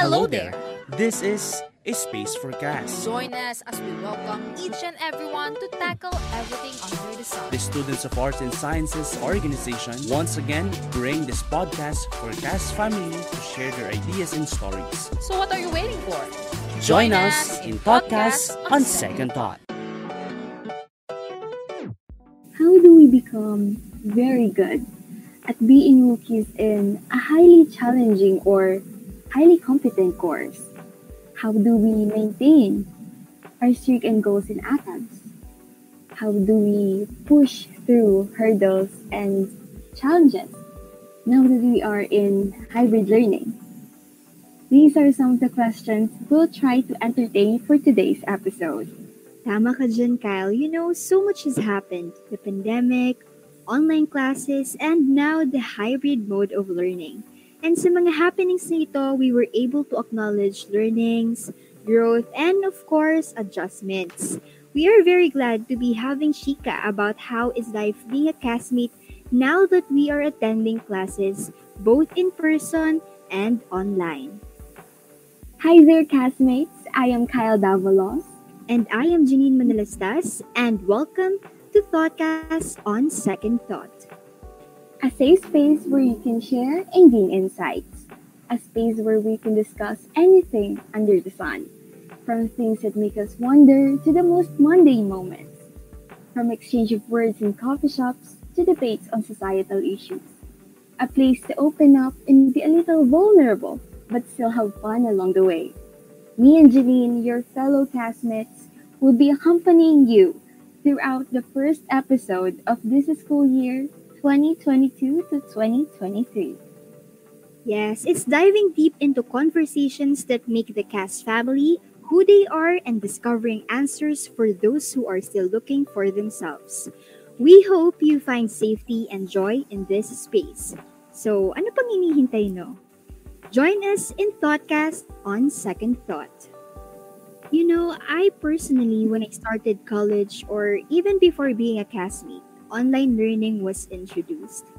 Hello there. This is a space for cast. Join us as we welcome each and everyone to tackle everything under the sun. The Students of Arts and Sciences organization once again bring this podcast for cast family to share their ideas and stories. So what are you waiting for? Join us in podcast on Second Thought. How do we become very good at being rookies in a highly challenging or highly competent course? How do we maintain our streak and goals in ATABs? How do we push through hurdles and challenges now that we are in hybrid learning? These are some of the questions we'll try to entertain for today's episode. Tama ka dyan, Kyle. You know, so much has happened. The pandemic, online classes, and now the hybrid mode of learning. And sa mga happenings na ito, we were able to acknowledge learnings, growth, and of course, adjustments. We are very glad to be having Shika about how is life being a castmate now that we are attending classes both in person and online. Hi there, castmates. I am Kyle Davalos. And I am Janine Manalastas, and welcome to Thoughtcast on Second Thought. A safe space where you can share and gain insights. A space where we can discuss anything under the sun. From things that make us wonder to the most mundane moments. From exchange of words in coffee shops to debates on societal issues. A place to open up and be a little vulnerable, but still have fun along the way. Me and Janine, your fellow castmates, will be accompanying you throughout the first episode of this school year 2022 to 2023. Yes, it's diving deep into conversations that make the cast family who they are and discovering answers for those who are still looking for themselves. We hope you find safety and joy in this space. So, ano pang hinihintay no? Join us in Thoughtcast on Second Thought. You know, I personally, when I started college or even before being a castmate, online learning was introduced.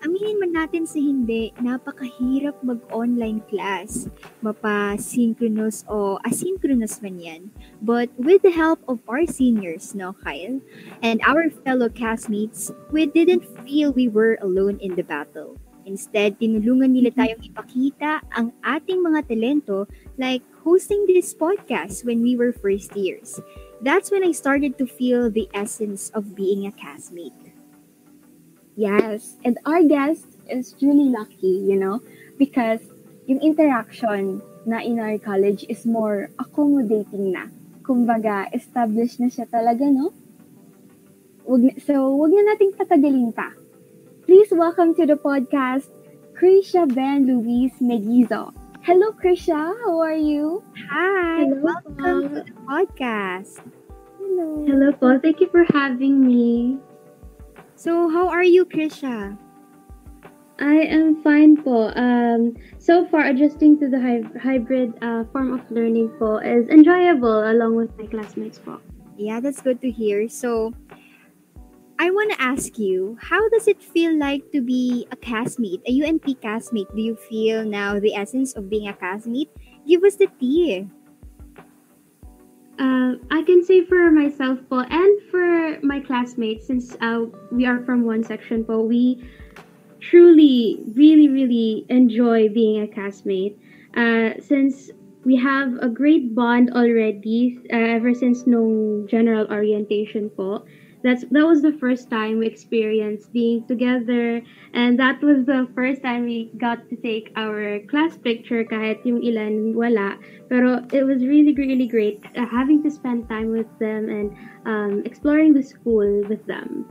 Aminin man natin sa hindi, napakahirap mag-online class. Mapa-synchronous o asynchronous man yan. But with the help of our seniors, no, Kyle, and our fellow castmates, we didn't feel we were alone in the battle. Instead, tinulungan nila tayong ipakita ang ating mga talento like hosting this podcast when we were first years. That's when I started to feel the essence of being a castmate. Yes, and our guest is truly lucky, you know, because yung interaction na in our college is more accommodating na. Kumbaga, established na siya talaga, no? Wag, so, wag na nating patagalin pa. Please welcome to the podcast, Krisha Ben Luis Megizo. Hello, Krisha. How are you? Hi! Hello welcome po. to the podcast. Hello. Hello po. Thank you for having me. So, how are you, Krisha? I am fine po. Um, so far, adjusting to the hy- hybrid uh, form of learning po is enjoyable along with my classmates po. Yeah, that's good to hear. So, I want to ask you, how does it feel like to be a castmate, a UNP castmate? Do you feel now the essence of being a castmate? Give us the tea. Uh, I can say for myself po and for my classmates, since uh, we are from one section po, we truly, really, really enjoy being a castmate. Uh, since we have a great bond already uh, ever since no general orientation po. That's that was the first time we experienced being together and that was the first time we got to take our class picture kahit yung ilan wala pero it was really really great uh, having to spend time with them and um, exploring the school with them.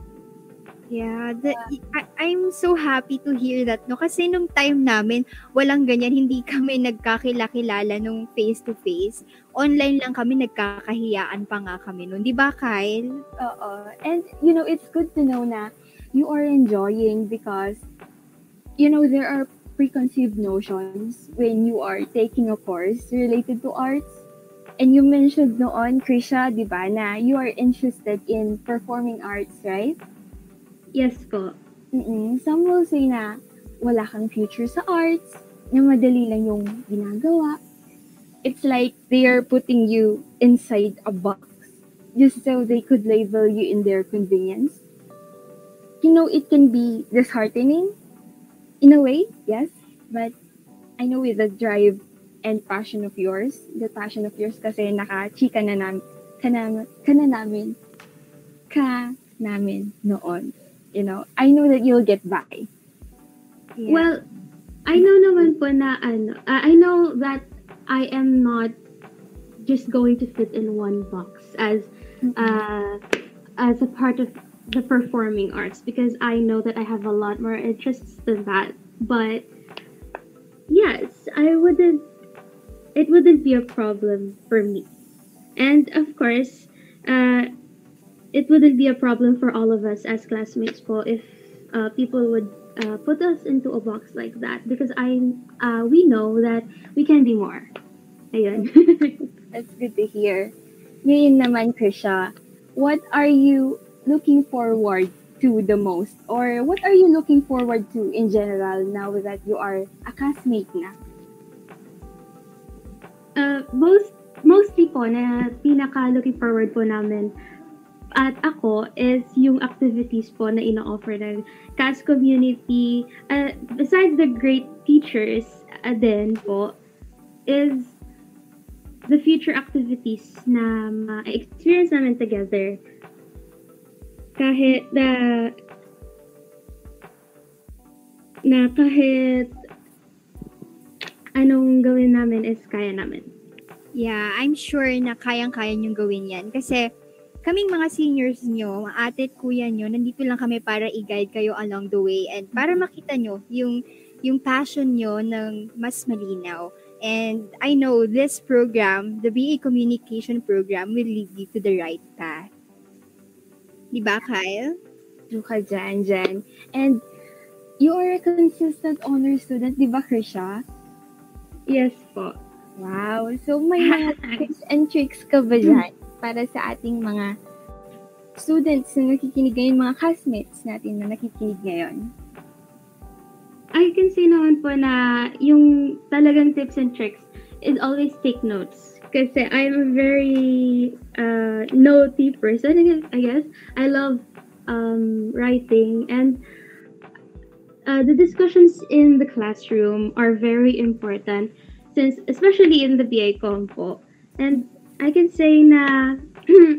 Yeah, the, I, I'm so happy to hear that, no? Kasi nung time namin, walang ganyan, hindi kami nagkakilala nung face-to-face. Online lang kami, nagkakahiyaan pa nga kami nun. Di ba, Kyle? Oo. And, you know, it's good to know na you are enjoying because, you know, there are preconceived notions when you are taking a course related to arts. And you mentioned noon, Krisha, di ba, na you are interested in performing arts, right? Yes po. Mm-mm. Some will say na wala kang future sa arts, na madali lang yung ginagawa. it's like they are putting you inside a box just so they could label you in their convenience. You know, it can be disheartening in a way, yes, but I know with the drive and passion of yours, the passion of yours kasi naka-chika na namin, ka, na, ka na namin, ka namin noon. You know, I know that you'll get by. Yeah. Well, I know naman po na ano, I know that I am not just going to fit in one box as uh, as a part of the performing arts because I know that I have a lot more interests than that. But yes, I wouldn't. It wouldn't be a problem for me, and of course, uh, it wouldn't be a problem for all of us as classmates. Po, if uh, people would uh, put us into a box like that, because I uh, we know that we can be more. Ayun. That's good to hear. Ngayon naman, Krisha, what are you looking forward to the most? Or what are you looking forward to in general now that you are a classmate na? uh, most mostly po na pinaka looking forward po namin at ako is yung activities po na ino-offer ng CAS community. Uh, besides the great teachers uh, din po, is the future activities na ma-experience namin together. Kahit na na kahit anong gawin namin is kaya namin. Yeah, I'm sure na kayang-kaya niyong gawin yan. Kasi kaming mga seniors nyo, mga ate at kuya nyo, nandito lang kami para i-guide kayo along the way and para makita nyo yung, yung passion nyo ng mas malinaw. And I know this program, the BA Communication Program, will lead you to the right path. Di ba, Kyle? True ka dyan, Jen. And you are a consistent honor student, di ba, Krisha? Yes po. Wow. So, may mga tips and tricks ka ba dyan para sa ating mga students na nakikinig ngayon, mga classmates natin na nakikinig ngayon? I can say naman po na yung talagang tips and tricks is always take notes. Kasi I'm a very uh, notey person, I guess- I love um, writing and uh, the discussions in the classroom are very important since especially in the BA compo. And I can say na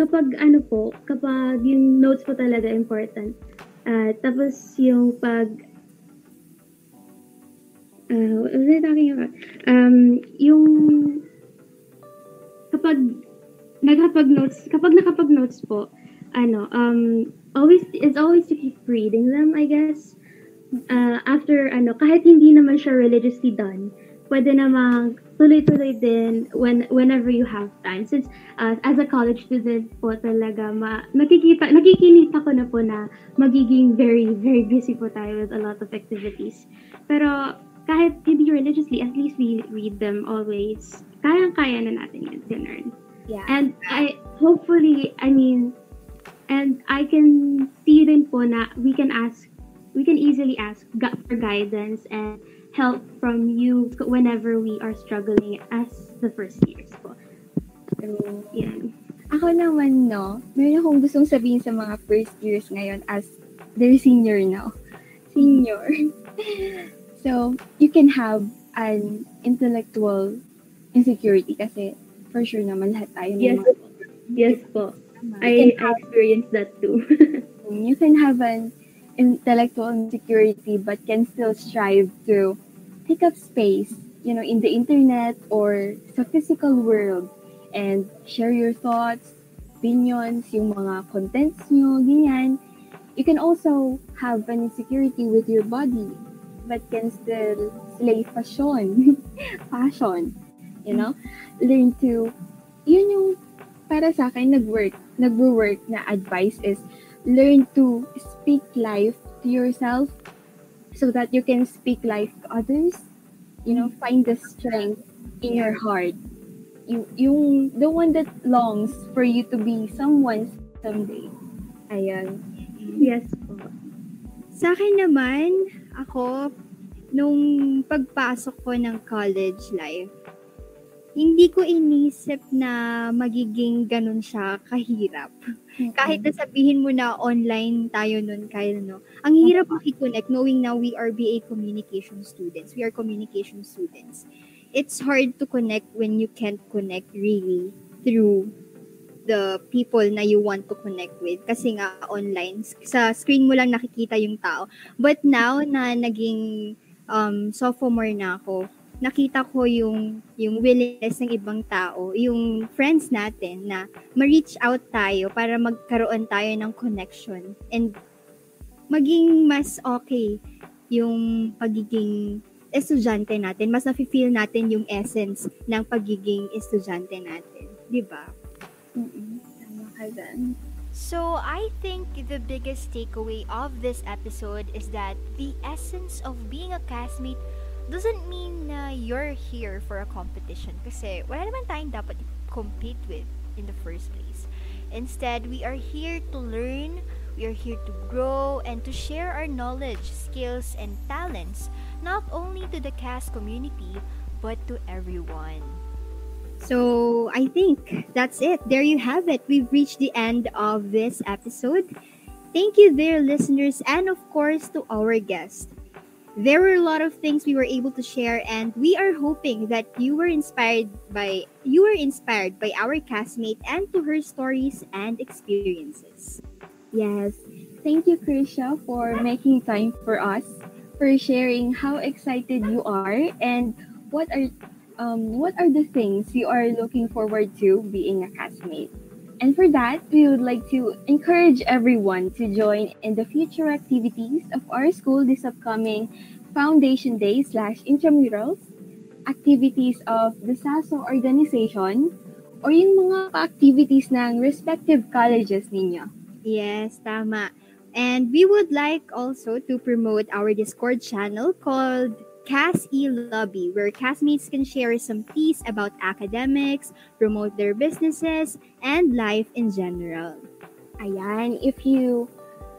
kapag ano po, kapag yung notes po talaga important, Ah, tapos yung pag uh, what was I talking about? Um, yung kapag nagkapag notes, kapag nakapag notes po, ano, um, always, it's always to keep reading them, I guess. Uh, after, ano, kahit hindi naman siya religiously done, pwede namang tuloy-tuloy din when, whenever you have time. Since, uh, as a college student po talaga, ma, nakikita, nakikinita ko na po na magiging very, very busy po tayo with a lot of activities. Pero, kahit hindi religiously, at least we read them always. Kayang-kaya na natin yun, ganun. Yeah. And I, hopefully, I mean, and I can see din po na we can ask, we can easily ask for guidance and help from you whenever we are struggling as the first years po. True. Yan. Ako naman, no, meron akong gustong sabihin sa mga first years ngayon as their senior now. Senior. so, you can have an intellectual insecurity kasi for sure naman lahat tayo Yes. mga Yes po. I, can I experienced that too. you can have an intellectual insecurity but can still strive to take up space, you know, in the internet or sa physical world and share your thoughts, opinions, yung mga contents nyo, ganyan. You can also have an insecurity with your body but can still slay passion. passion. You know? Learn to, yun yung para sa akin nag-work, nag-work na advice is learn to speak life to yourself so that you can speak life to others. You know, find the strength in your heart. You, yung, the one that longs for you to be someone someday. Ayan. yes po. Sa akin naman, ako, nung pagpasok ko ng college life, hindi ko inisip na magiging ganun siya kahirap. Kahit na sabihin mo na online tayo nun, kaya no, ang hirap makikonnect knowing now we are BA communication students. We are communication students. It's hard to connect when you can't connect really through the people na you want to connect with kasi nga online sa screen mo lang nakikita yung tao but now na naging um, sophomore na ako nakita ko yung yung willingness ng ibang tao, yung friends natin na ma-reach out tayo para magkaroon tayo ng connection and maging mas okay yung pagiging estudyante natin. Mas nafe-feel natin yung essence ng pagiging estudyante natin. Di ba? Dyan. So, I think the biggest takeaway of this episode is that the essence of being a castmate doesn't mean na you're here for a competition kasi wala naman tayong dapat compete with in the first place. Instead, we are here to learn, we are here to grow, and to share our knowledge, skills, and talents not only to the cast community but to everyone. So, I think that's it. There you have it. We've reached the end of this episode. Thank you, dear listeners, and of course to our guest. There were a lot of things we were able to share, and we are hoping that you were inspired by you were inspired by our castmate and to her stories and experiences. Yes. Thank you, Krisha, for making time for us, for sharing how excited you are and what are um, what are the things you are looking forward to being a castmate. And for that, we would like to encourage everyone to join in the future activities of our school this upcoming Foundation Day slash intramurals, activities of the SASO organization, or yung mga activities ng respective colleges ninyo. Yes, tama. And we would like also to promote our Discord channel called Cas E Lobby, where castmates can share some tea about academics, promote their businesses, and life in general. Ayan, if you,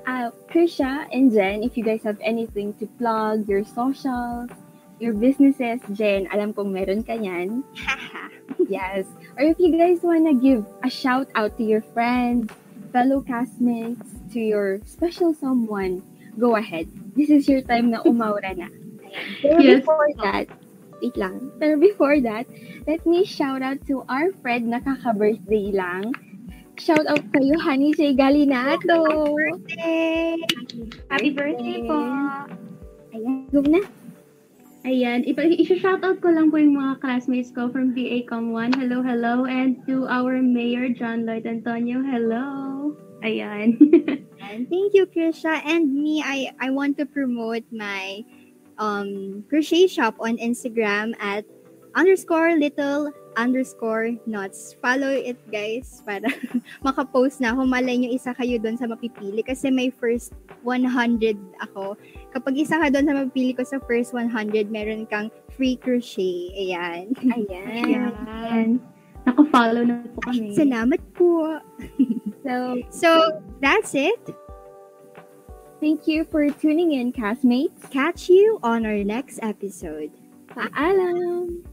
uh, Krisha and Jen, if you guys have anything to plug, your socials, your businesses, Jen, alam kong meron ka yan. yes. Or if you guys wanna give a shout out to your friends, fellow castmates, to your special someone, go ahead. This is your time na umaura na. Pero Yes. before that, wait lang. Pero before that, let me shout out to our friend na kaka-birthday lang. Shout out kayo, Honey J. Galinato. Hey! Happy birthday po! Ayan, go na. Ayan, isa-shoutout ko lang po yung mga classmates ko from BA Com 1. Hello, hello. And to our Mayor, John Lloyd Antonio, hello. Ayan. And thank you, Krisha. And me, I, I want to promote my um, crochet shop on Instagram at underscore little underscore knots. Follow it, guys, para makapost na. Kung malay nyo, isa kayo doon sa mapipili. Kasi may first 100 ako. Kapag isa ka doon sa mapipili ko sa first 100, meron kang free crochet. Ayan. Ayan. Ayan. Nako-follow na po kami. Salamat po. So, So, that's it. Thank you for tuning in, castmates. Catch you on our next episode. Paalam!